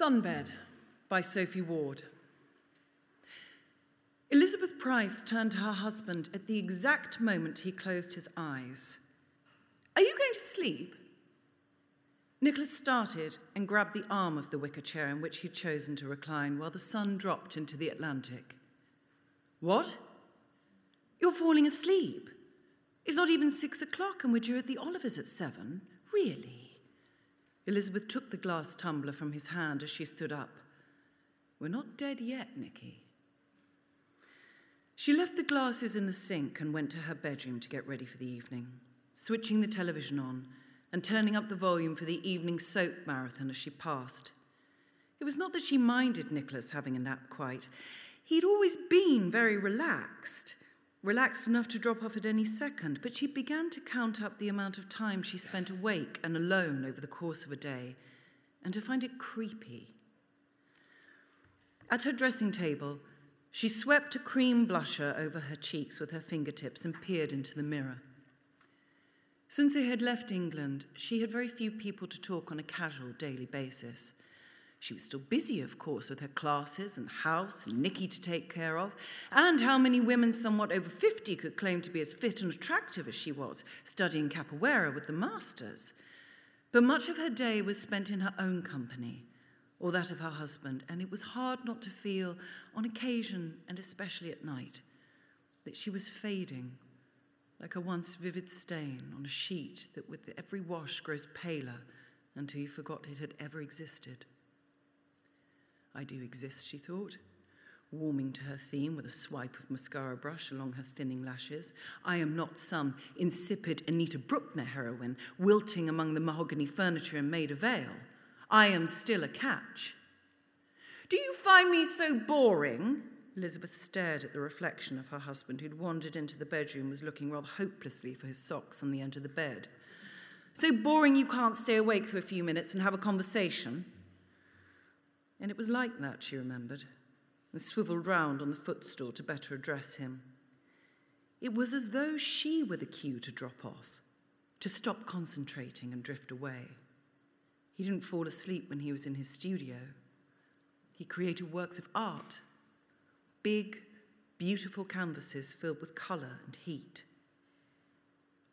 Sunbed by Sophie Ward. Elizabeth Price turned to her husband at the exact moment he closed his eyes. Are you going to sleep? Nicholas started and grabbed the arm of the wicker chair in which he'd chosen to recline while the sun dropped into the Atlantic. What? You're falling asleep? It's not even six o'clock and we're due at the Olivers at seven. Really? Elizabeth took the glass tumbler from his hand as she stood up. We're not dead yet, Nicky. She left the glasses in the sink and went to her bedroom to get ready for the evening, switching the television on and turning up the volume for the evening soap marathon as she passed. It was not that she minded Nicholas having a nap quite. He'd always been very relaxed, relaxed enough to drop off at any second, but she began to count up the amount of time she spent awake and alone over the course of a day, and to find it creepy. At her dressing table, she swept a cream blusher over her cheeks with her fingertips and peered into the mirror. Since they had left England, she had very few people to talk on a casual daily basis. She was still busy, of course, with her classes and house and Nicky to take care of, and how many women somewhat over 50 could claim to be as fit and attractive as she was, studying capoeira with the masters. But much of her day was spent in her own company, or that of her husband, and it was hard not to feel, on occasion and especially at night, that she was fading like a once vivid stain on a sheet that with every wash grows paler until you forgot it had ever existed. I do exist, she thought, warming to her theme with a swipe of mascara brush along her thinning lashes. I am not some insipid Anita Brookner heroine wilting among the mahogany furniture and in Maida Vale. I am still a catch. Do you find me so boring? Elizabeth stared at the reflection of her husband, who'd wandered into the bedroom, was looking rather hopelessly for his socks on the end of the bed. So boring you can't stay awake for a few minutes and have a conversation? And it was like that, she remembered, and swiveled round on the footstool to better address him. It was as though she were the cue to drop off, to stop concentrating and drift away. He didn't fall asleep when he was in his studio. He created works of art, big, beautiful canvases filled with colour and heat.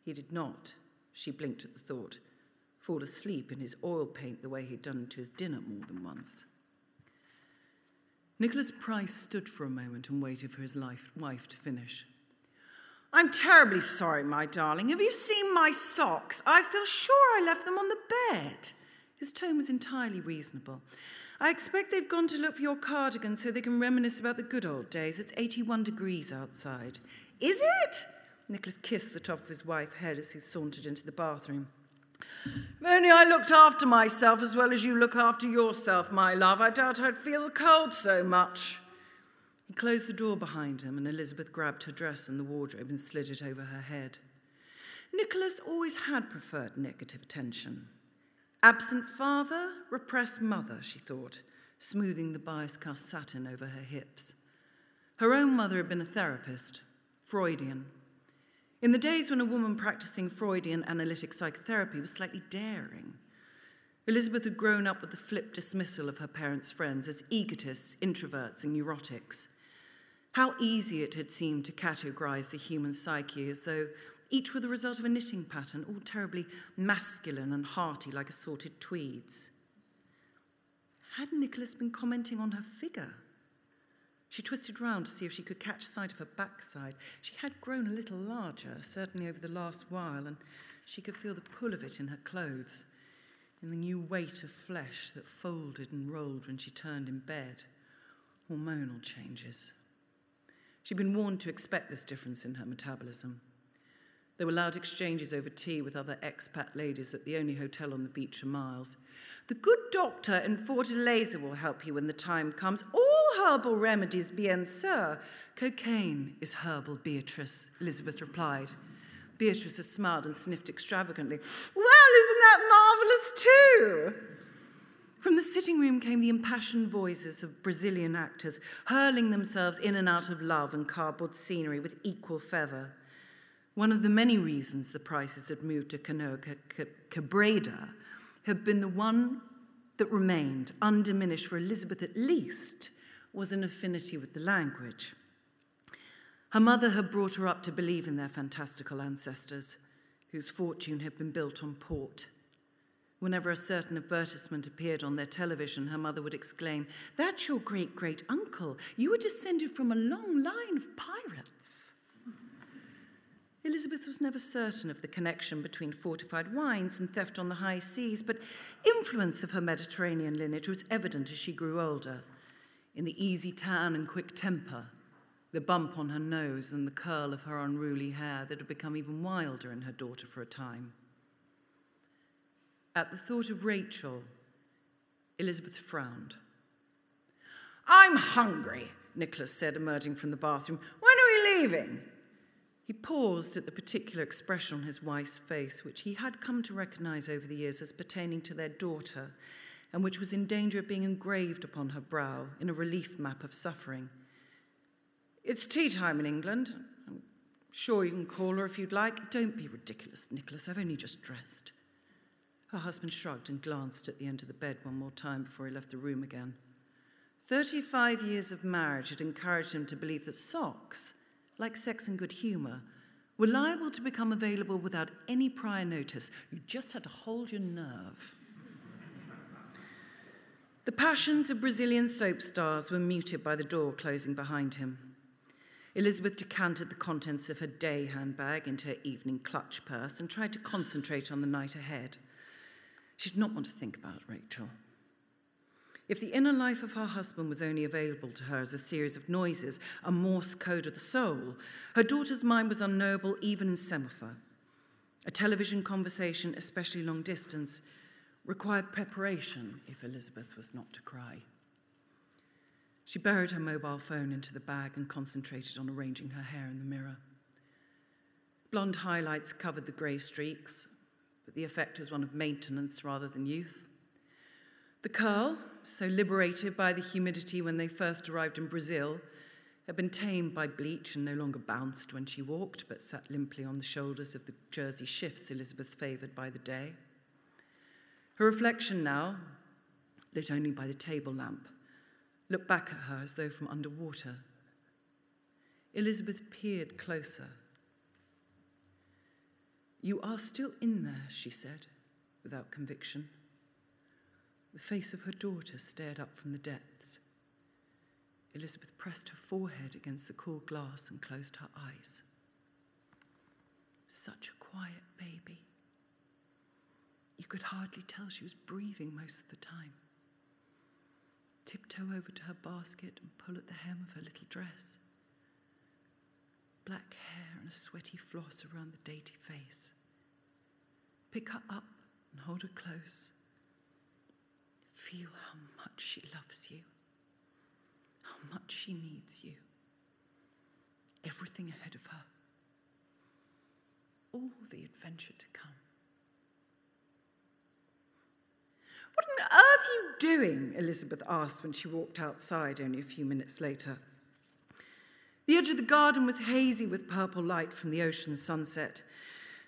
He did not, she blinked at the thought, fall asleep in his oil paint the way he'd done to his dinner more than once. Nicholas Price stood for a moment and waited for his life, wife to finish. I'm terribly sorry, my darling. Have you seen my socks? I feel sure I left them on the bed. His tone was entirely reasonable. I expect they've gone to look for your cardigan so they can reminisce about the good old days. It's 81 degrees outside. Is it? Nicholas kissed the top of his wife's head as he sauntered into the bathroom. If only I looked after myself as well as you look after yourself, my love, I doubt I'd feel the cold so much. He closed the door behind him, and Elizabeth grabbed her dress in the wardrobe and slid it over her head. Nicholas always had preferred negative attention. Absent father, repressed mother, she thought, smoothing the bias cast satin over her hips. Her own mother had been a therapist, Freudian. In the days when a woman practicing Freudian analytic psychotherapy was slightly daring, Elizabeth had grown up with the flip dismissal of her parents' friends as egotists, introverts, and neurotics. How easy it had seemed to categorize the human psyche as though each were the result of a knitting pattern, all terribly masculine and hearty like assorted tweeds. Had Nicholas been commenting on her figure? She twisted round to see if she could catch sight of her backside. She had grown a little larger, certainly over the last while, and she could feel the pull of it in her clothes, in the new weight of flesh that folded and rolled when she turned in bed. Hormonal changes. She'd been warned to expect this difference in her metabolism. There were loud exchanges over tea with other expat ladies at the only hotel on the beach for miles. The good doctor in Fortaleza will help you when the time comes. All herbal remedies, bien sûr. Cocaine is herbal, Beatrice, Elizabeth replied. Beatrice had smiled and sniffed extravagantly. Well, isn't that marvellous too? From the sitting room came the impassioned voices of Brazilian actors, hurling themselves in and out of love and cardboard scenery with equal fervour. One of the many reasons the Prices had moved to Canoa Quebrada had been the one that remained undiminished for Elizabeth at least was an affinity with the language. Her mother had brought her up to believe in their fantastical ancestors, whose fortune had been built on port. Whenever a certain advertisement appeared on their television, her mother would exclaim, That's your great great uncle. You were descended from a long line of pirates. Elizabeth was never certain of the connection between fortified wines and theft on the high seas, but influence of her Mediterranean lineage was evident as she grew older, in the easy tan and quick temper, the bump on her nose and the curl of her unruly hair that had become even wilder in her daughter for a time. At the thought of Rachel, Elizabeth frowned. I'm hungry, Nicholas said, emerging from the bathroom. When are we leaving? He paused at the particular expression on his wife's face, which he had come to recognize over the years as pertaining to their daughter, and which was in danger of being engraved upon her brow in a relief map of suffering. It's tea time in England. I'm sure you can call her if you'd like. Don't be ridiculous, Nicholas. I've only just dressed. Her husband shrugged and glanced at the end of the bed one more time before he left the room again. 35 years of marriage had encouraged him to believe that socks, like sex and good humour, were liable to become available without any prior notice. You just had to hold your nerve. the passions of Brazilian soap stars were muted by the door closing behind him. Elizabeth decanted the contents of her day handbag into her evening clutch purse and tried to concentrate on the night ahead. She did not want to think about Rachel. If the inner life of her husband was only available to her as a series of noises, a Morse code of the soul, her daughter's mind was unknowable even in semaphore. A television conversation, especially long distance, required preparation if Elizabeth was not to cry. She buried her mobile phone into the bag and concentrated on arranging her hair in the mirror. Blonde highlights covered the grey streaks, but the effect was one of maintenance rather than youth. The curl, so liberated by the humidity when they first arrived in Brazil, had been tamed by bleach and no longer bounced when she walked, but sat limply on the shoulders of the Jersey shifts Elizabeth favoured by the day. Her reflection now, lit only by the table lamp, looked back at her as though from underwater. Elizabeth peered closer you are still in there, she said, without conviction. The face of her daughter stared up from the depths. Elizabeth pressed her forehead against the cool glass and closed her eyes. Such a quiet baby. You could hardly tell she was breathing most of the time. Tiptoe over to her basket and pull at the hem of her little dress black hair and a sweaty floss around the dainty face. Pick her up and hold her close. Feel how much she loves you, how much she needs you. Everything ahead of her, all the adventure to come. What on earth are you doing? Elizabeth asked when she walked outside only a few minutes later. The edge of the garden was hazy with purple light from the ocean sunset.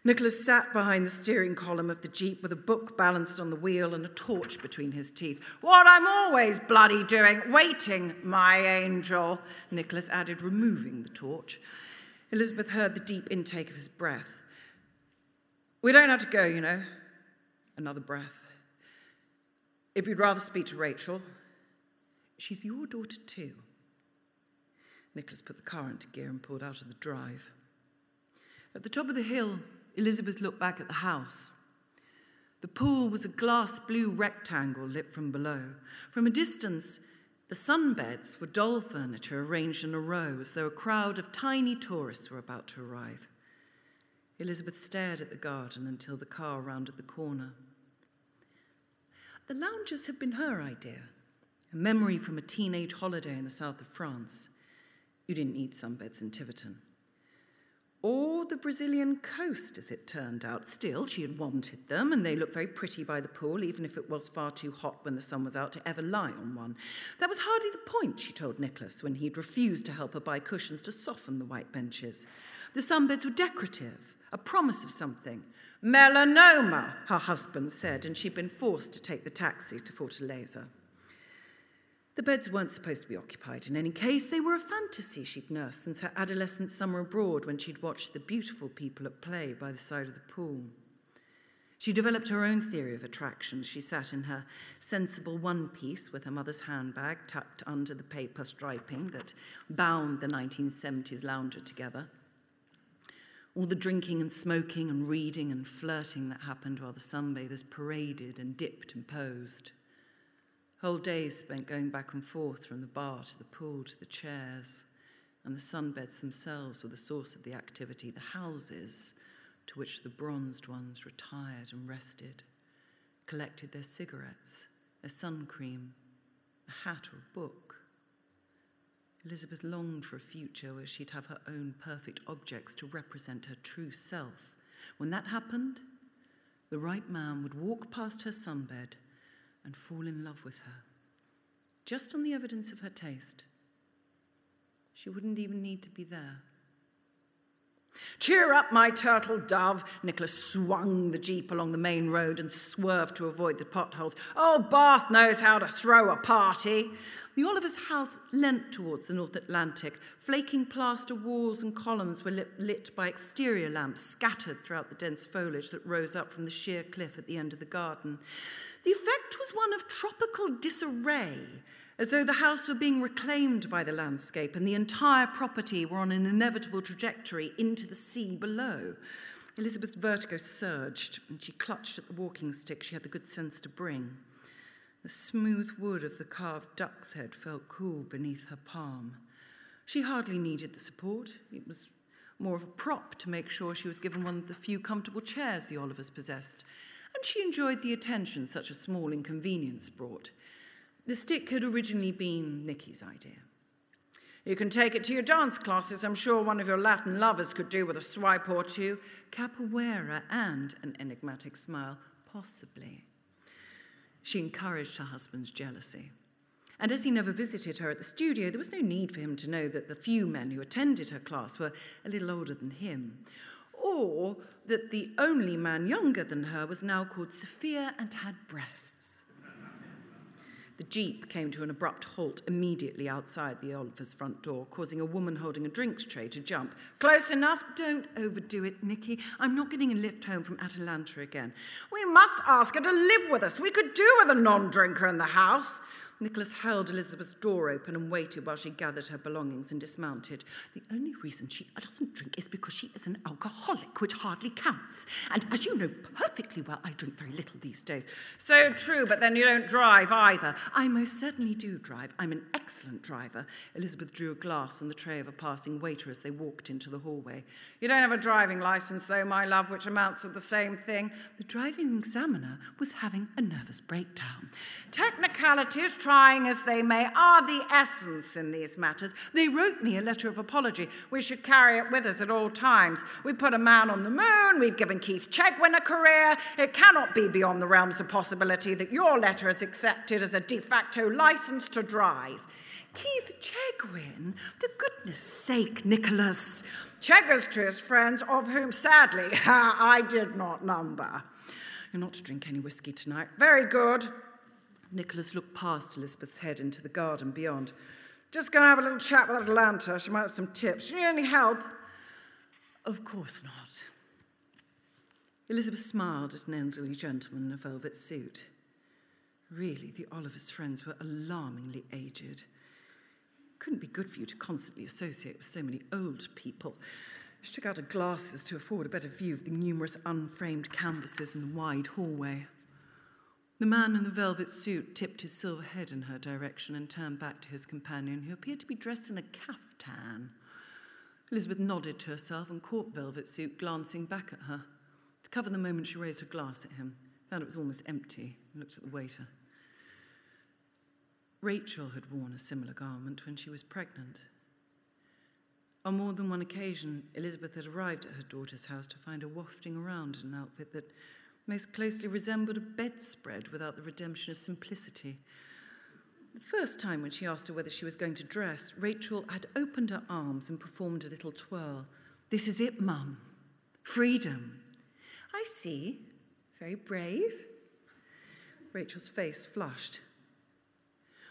Nicholas sat behind the steering column of the Jeep with a book balanced on the wheel and a torch between his teeth. What I'm always bloody doing, waiting, my angel, Nicholas added, removing the torch. Elizabeth heard the deep intake of his breath. We don't have to go, you know. Another breath. If you'd rather speak to Rachel, she's your daughter too. Nicholas put the car into gear and pulled out of the drive. At the top of the hill, Elizabeth looked back at the house. The pool was a glass blue rectangle lit from below. From a distance, the sunbeds were doll furniture arranged in a row as though a crowd of tiny tourists were about to arrive. Elizabeth stared at the garden until the car rounded the corner. The lounges had been her idea, a memory from a teenage holiday in the south of France. You didn't need sunbeds in Tiverton. Or the Brazilian coast, as it turned out. Still, she had wanted them, and they looked very pretty by the pool, even if it was far too hot when the sun was out to ever lie on one. That was hardly the point, she told Nicholas, when he'd refused to help her buy cushions to soften the white benches. The sunbeds were decorative, a promise of something, Melanoma, her husband said, and she'd been forced to take the taxi to Fortaleza. The beds weren't supposed to be occupied in any case. They were a fantasy she'd nursed since her adolescent summer abroad when she'd watched the beautiful people at play by the side of the pool. She developed her own theory of attraction. She sat in her sensible one piece with her mother's handbag tucked under the paper striping that bound the 1970s lounger together. All the drinking and smoking and reading and flirting that happened while the sunbathers paraded and dipped and posed. Whole days spent going back and forth from the bar to the pool to the chairs, and the sunbeds themselves were the source of the activity, the houses to which the bronzed ones retired and rested, collected their cigarettes, a sun cream, a hat or a book. Elizabeth longed for a future where she'd have her own perfect objects to represent her true self. When that happened, the right man would walk past her sunbed and fall in love with her, just on the evidence of her taste. She wouldn't even need to be there. Cheer up, my turtle dove. Nicholas swung the jeep along the main road and swerved to avoid the potholes. Oh, Bath knows how to throw a party. The Olivers' house leant towards the North Atlantic. Flaking plaster walls and columns were lit, lit, by exterior lamps scattered throughout the dense foliage that rose up from the sheer cliff at the end of the garden. The effect was one of tropical disarray, as though the house were being reclaimed by the landscape and the entire property were on an inevitable trajectory into the sea below. Elizabeth's vertigo surged, and she clutched at the walking stick she had the good sense to bring. The smooth wood of the carved duck's head felt cool beneath her palm. She hardly needed the support. It was more of a prop to make sure she was given one of the few comfortable chairs the Olivers possessed, and she enjoyed the attention such a small inconvenience brought. The stick had originally been Nicky's idea. You can take it to your dance classes. I'm sure one of your Latin lovers could do with a swipe or two. Capoeira and an enigmatic smile, possibly. She encouraged her husband's jealousy. And as he never visited her at the studio, there was no need for him to know that the few men who attended her class were a little older than him, or that the only man younger than her was now called Sophia and had breasts. The jeep came to an abrupt halt immediately outside the Olivers' front door, causing a woman holding a drinks tray to jump. Close enough? Don't overdo it, Nicky. I'm not getting a lift home from Atalanta again. We must ask her to live with us. We could do with a non drinker in the house. Nicholas held Elizabeth's door open and waited while she gathered her belongings and dismounted. The only reason she doesn't drink is because she is an alcoholic, which hardly counts. And as you know perfectly well, I drink very little these days. So true, but then you don't drive either. I most certainly do drive. I'm an excellent driver. Elizabeth drew a glass on the tray of a passing waiter as they walked into the hallway. You don't have a driving license, though, my love, which amounts to the same thing. The driving examiner was having a nervous breakdown. Technicalities trying as they may, are the essence in these matters. They wrote me a letter of apology. We should carry it with us at all times. We put a man on the moon, we've given Keith Chegwin a career. It cannot be beyond the realms of possibility that your letter is accepted as a de facto license to drive. Keith Chegwin? For goodness sake, Nicholas. Cheggers to his friends, of whom sadly I did not number. You're not to drink any whiskey tonight. Very good. Nicholas looked past Elizabeth's head into the garden beyond. Just going to have a little chat with Atalanta. She might have some tips. You need any help? Of course not. Elizabeth smiled at an elderly gentleman in a velvet suit. Really, the Olivers' friends were alarmingly aged. Couldn't be good for you to constantly associate with so many old people. She took out her glasses to afford a better view of the numerous unframed canvases in the wide hallway. The man in the velvet suit tipped his silver head in her direction and turned back to his companion, who appeared to be dressed in a caftan. Elizabeth nodded to herself and caught Velvet Suit glancing back at her. To cover the moment, she raised her glass at him, found it was almost empty, and looked at the waiter. Rachel had worn a similar garment when she was pregnant. On more than one occasion, Elizabeth had arrived at her daughter's house to find her wafting around in an outfit that most closely resembled a bedspread without the redemption of simplicity. The first time when she asked her whether she was going to dress, Rachel had opened her arms and performed a little twirl. This is it, Mum. Freedom. I see. Very brave. Rachel's face flushed.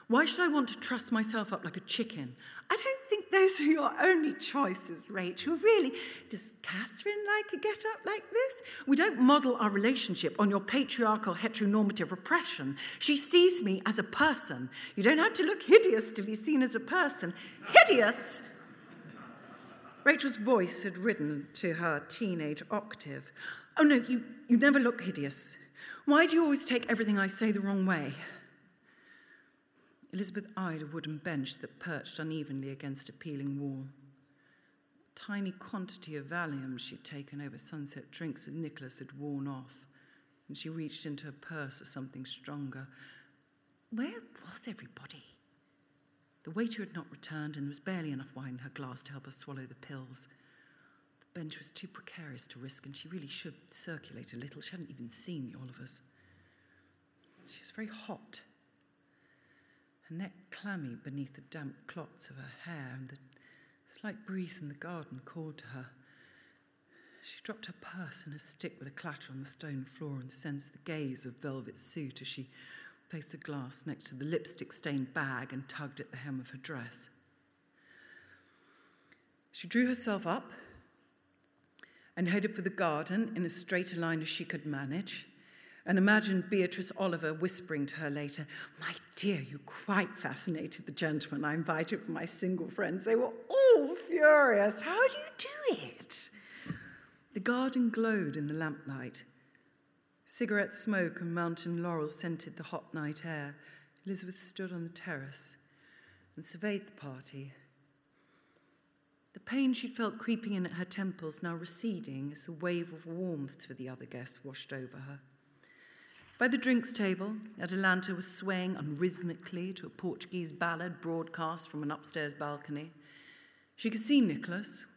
Why should I want to truss myself up like a chicken? I don't are your only choices, Rachel. Really. Does Catherine like a get up like this? We don't model our relationship on your patriarchal heteronormative repression. She sees me as a person. You don't have to look hideous to be seen as a person. Hideous! Rachel's voice had ridden to her teenage octave. Oh no, you, you never look hideous. Why do you always take everything I say the wrong way? Elizabeth eyed a wooden bench that perched unevenly against a peeling wall. A tiny quantity of Valium she'd taken over sunset drinks with Nicholas had worn off, and she reached into her purse for something stronger. Where was everybody? The waiter had not returned, and there was barely enough wine in her glass to help her swallow the pills. The bench was too precarious to risk, and she really should circulate a little. She hadn't even seen the Olivers. She was very hot her neck clammy beneath the damp clots of her hair, and the slight breeze in the garden called to her. She dropped her purse and her stick with a clatter on the stone floor and sensed the gaze of Velvet Suit as she placed the glass next to the lipstick stained bag and tugged at the hem of her dress. She drew herself up and headed for the garden in as straight a line as she could manage and imagined Beatrice Oliver whispering to her later, My dear, you quite fascinated the gentlemen I invited for my single friends. They were all furious. How do you do it? The garden glowed in the lamplight. Cigarette smoke and mountain laurel scented the hot night air. Elizabeth stood on the terrace and surveyed the party. The pain she'd felt creeping in at her temples now receding as the wave of warmth for the other guests washed over her. By the drinks table, Atalanta was swaying unrhythmically to a Portuguese ballad broadcast from an upstairs balcony. She could see Nicholas,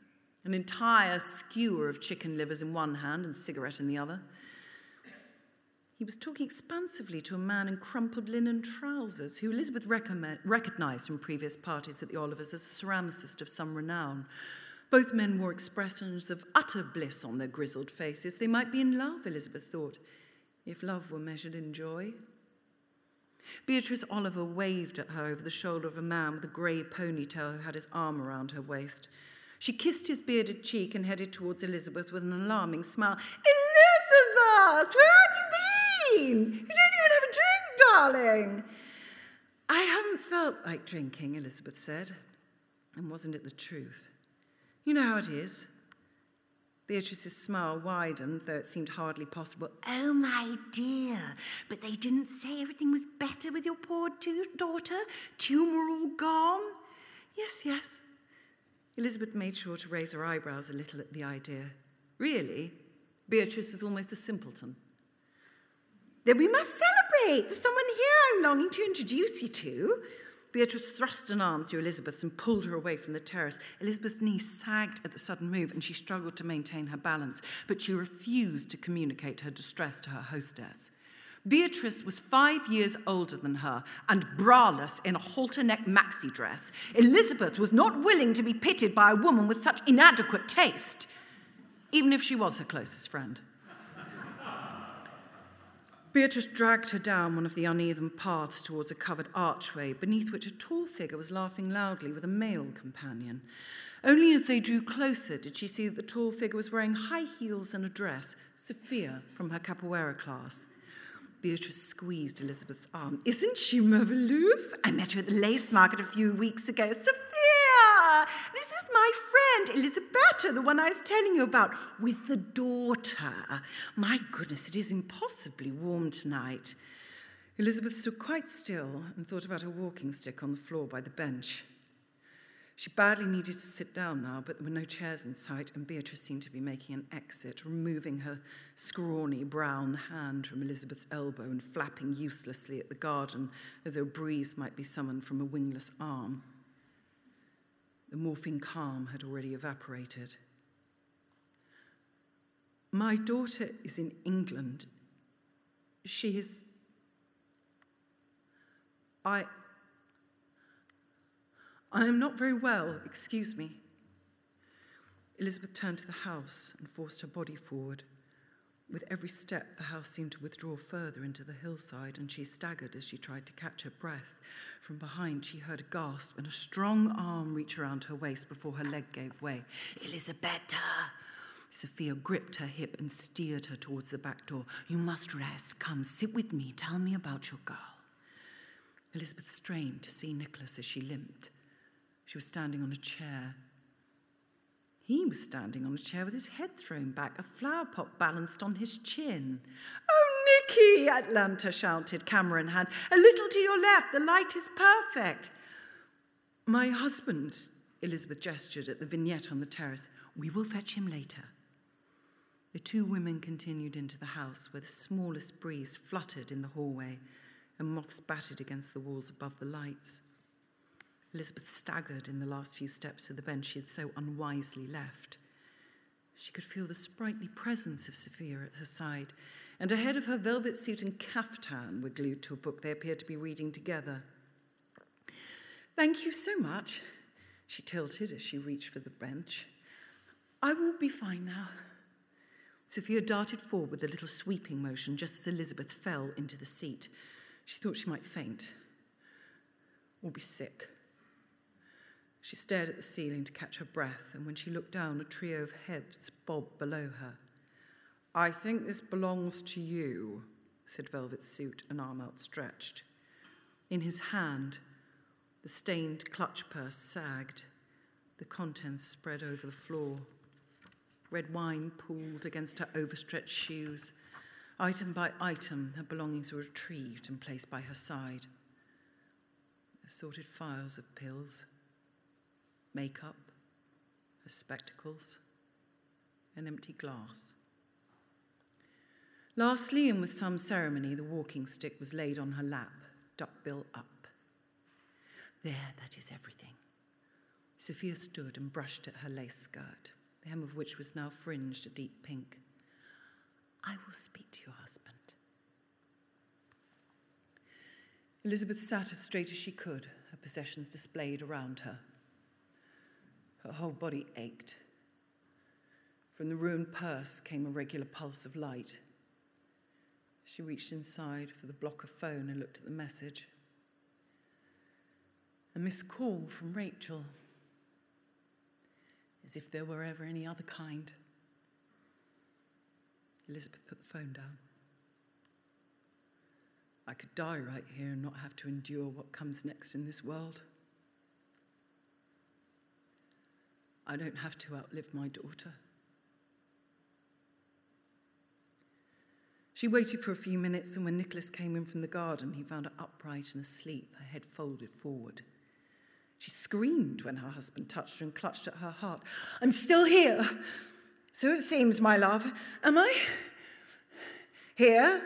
an entire skewer of chicken livers in one hand and cigarette in the other. He was talking expansively to a man in crumpled linen trousers, who Elizabeth recognized from previous parties at the Olivers as a ceramicist of some renown. Both men wore expressions of utter bliss on their grizzled faces. They might be in love, Elizabeth thought if love were measured in joy. Beatrice Oliver waved at her over the shoulder of a man with a grey ponytail who had his arm around her waist. She kissed his bearded cheek and headed towards Elizabeth with an alarming smile. Elizabeth, where have you been? You don't even have a drink, darling. I haven't felt like drinking, Elizabeth said. And wasn't it the truth? You know how it is. Beatrice's smile widened, though it seemed hardly possible. Oh, my dear, but they didn't say everything was better with your poor daughter? Tumour all gone? Yes, yes. Elizabeth made sure to raise her eyebrows a little at the idea. Really? Beatrice is almost a simpleton. Then we must celebrate. There's someone here I'm longing to introduce you to. Beatrice thrust an arm through Elizabeth's and pulled her away from the terrace. Elizabeth's knee sagged at the sudden move and she struggled to maintain her balance, but she refused to communicate her distress to her hostess. Beatrice was five years older than her and braless in a halter neck maxi dress. Elizabeth was not willing to be pitied by a woman with such inadequate taste, even if she was her closest friend. Beatrice dragged her down one of the uneven paths towards a covered archway, beneath which a tall figure was laughing loudly with a male companion. Only as they drew closer did she see that the tall figure was wearing high heels and a dress, Sophia from her capoeira class. Beatrice squeezed Elizabeth's arm. Isn't she marvelous? I met her at the lace market a few weeks ago. Sophia! This is my friend, Elisabetta, the one I was telling you about, with the daughter. My goodness, it is impossibly warm tonight. Elizabeth stood quite still and thought about her walking stick on the floor by the bench. She badly needed to sit down now, but there were no chairs in sight, and Beatrice seemed to be making an exit, removing her scrawny brown hand from Elizabeth's elbow and flapping uselessly at the garden as though a breeze might be summoned from a wingless arm. The morphine calm had already evaporated. My daughter is in England. She is. I. I am not very well, excuse me. Elizabeth turned to the house and forced her body forward. With every step, the house seemed to withdraw further into the hillside, and she staggered as she tried to catch her breath. From behind, she heard a gasp and a strong arm reach around her waist before her leg gave way. Elisabetta! Sophia gripped her hip and steered her towards the back door. You must rest. Come, sit with me. Tell me about your girl. Elizabeth strained to see Nicholas as she limped. She was standing on a chair, he was standing on a chair with his head thrown back, a flower pot balanced on his chin. Oh, Nicky, Atalanta shouted, camera in hand. A little to your left, the light is perfect. My husband, Elizabeth gestured at the vignette on the terrace. We will fetch him later. The two women continued into the house where the smallest breeze fluttered in the hallway and moths battered against the walls above the lights. Elizabeth staggered in the last few steps of the bench she had so unwisely left. She could feel the sprightly presence of Sophia at her side, and ahead of her velvet suit and caftan were glued to a book they appeared to be reading together. Thank you so much, she tilted as she reached for the bench. I will be fine now. Sophia darted forward with a little sweeping motion just as Elizabeth fell into the seat. She thought she might faint or be sick. She stared at the ceiling to catch her breath, and when she looked down, a trio of heads bobbed below her. I think this belongs to you, said Velvet Suit, an arm outstretched. In his hand, the stained clutch purse sagged, the contents spread over the floor. Red wine pooled against her overstretched shoes. Item by item, her belongings were retrieved and placed by her side. Assorted files of pills, makeup, her spectacles, an empty glass. Lastly, and with some ceremony, the walking stick was laid on her lap, duckbill up. There, that is everything. Sophia stood and brushed at her lace skirt, the hem of which was now fringed a deep pink. I will speak to your husband. Elizabeth sat as straight as she could, her possessions displayed around her, her whole body ached. From the ruined purse came a regular pulse of light. She reached inside for the block of phone and looked at the message. A missed call from Rachel, as if there were ever any other kind. Elizabeth put the phone down. I could die right here and not have to endure what comes next in this world. I don't have to outlive my daughter. She waited for a few minutes, and when Nicholas came in from the garden, he found her upright and asleep, her head folded forward. She screamed when her husband touched her and clutched at her heart. I'm still here. So it seems, my love. Am I here?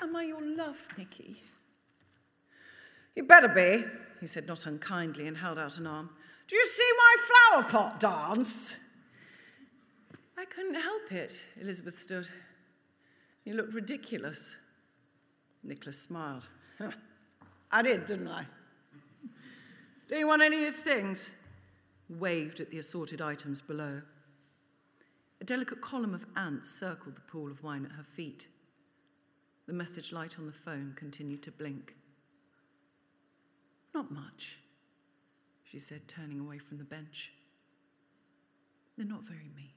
Am I your love, Nicky? You better be, he said not unkindly and held out an arm. Do you see my flower pot dance? I couldn't help it, Elizabeth stood. You looked ridiculous. Nicholas smiled. I did, didn't I? Do you want any of the things? Waved at the assorted items below. A delicate column of ants circled the pool of wine at her feet. The message light on the phone continued to blink. Not much she said, turning away from the bench. They're not very mean.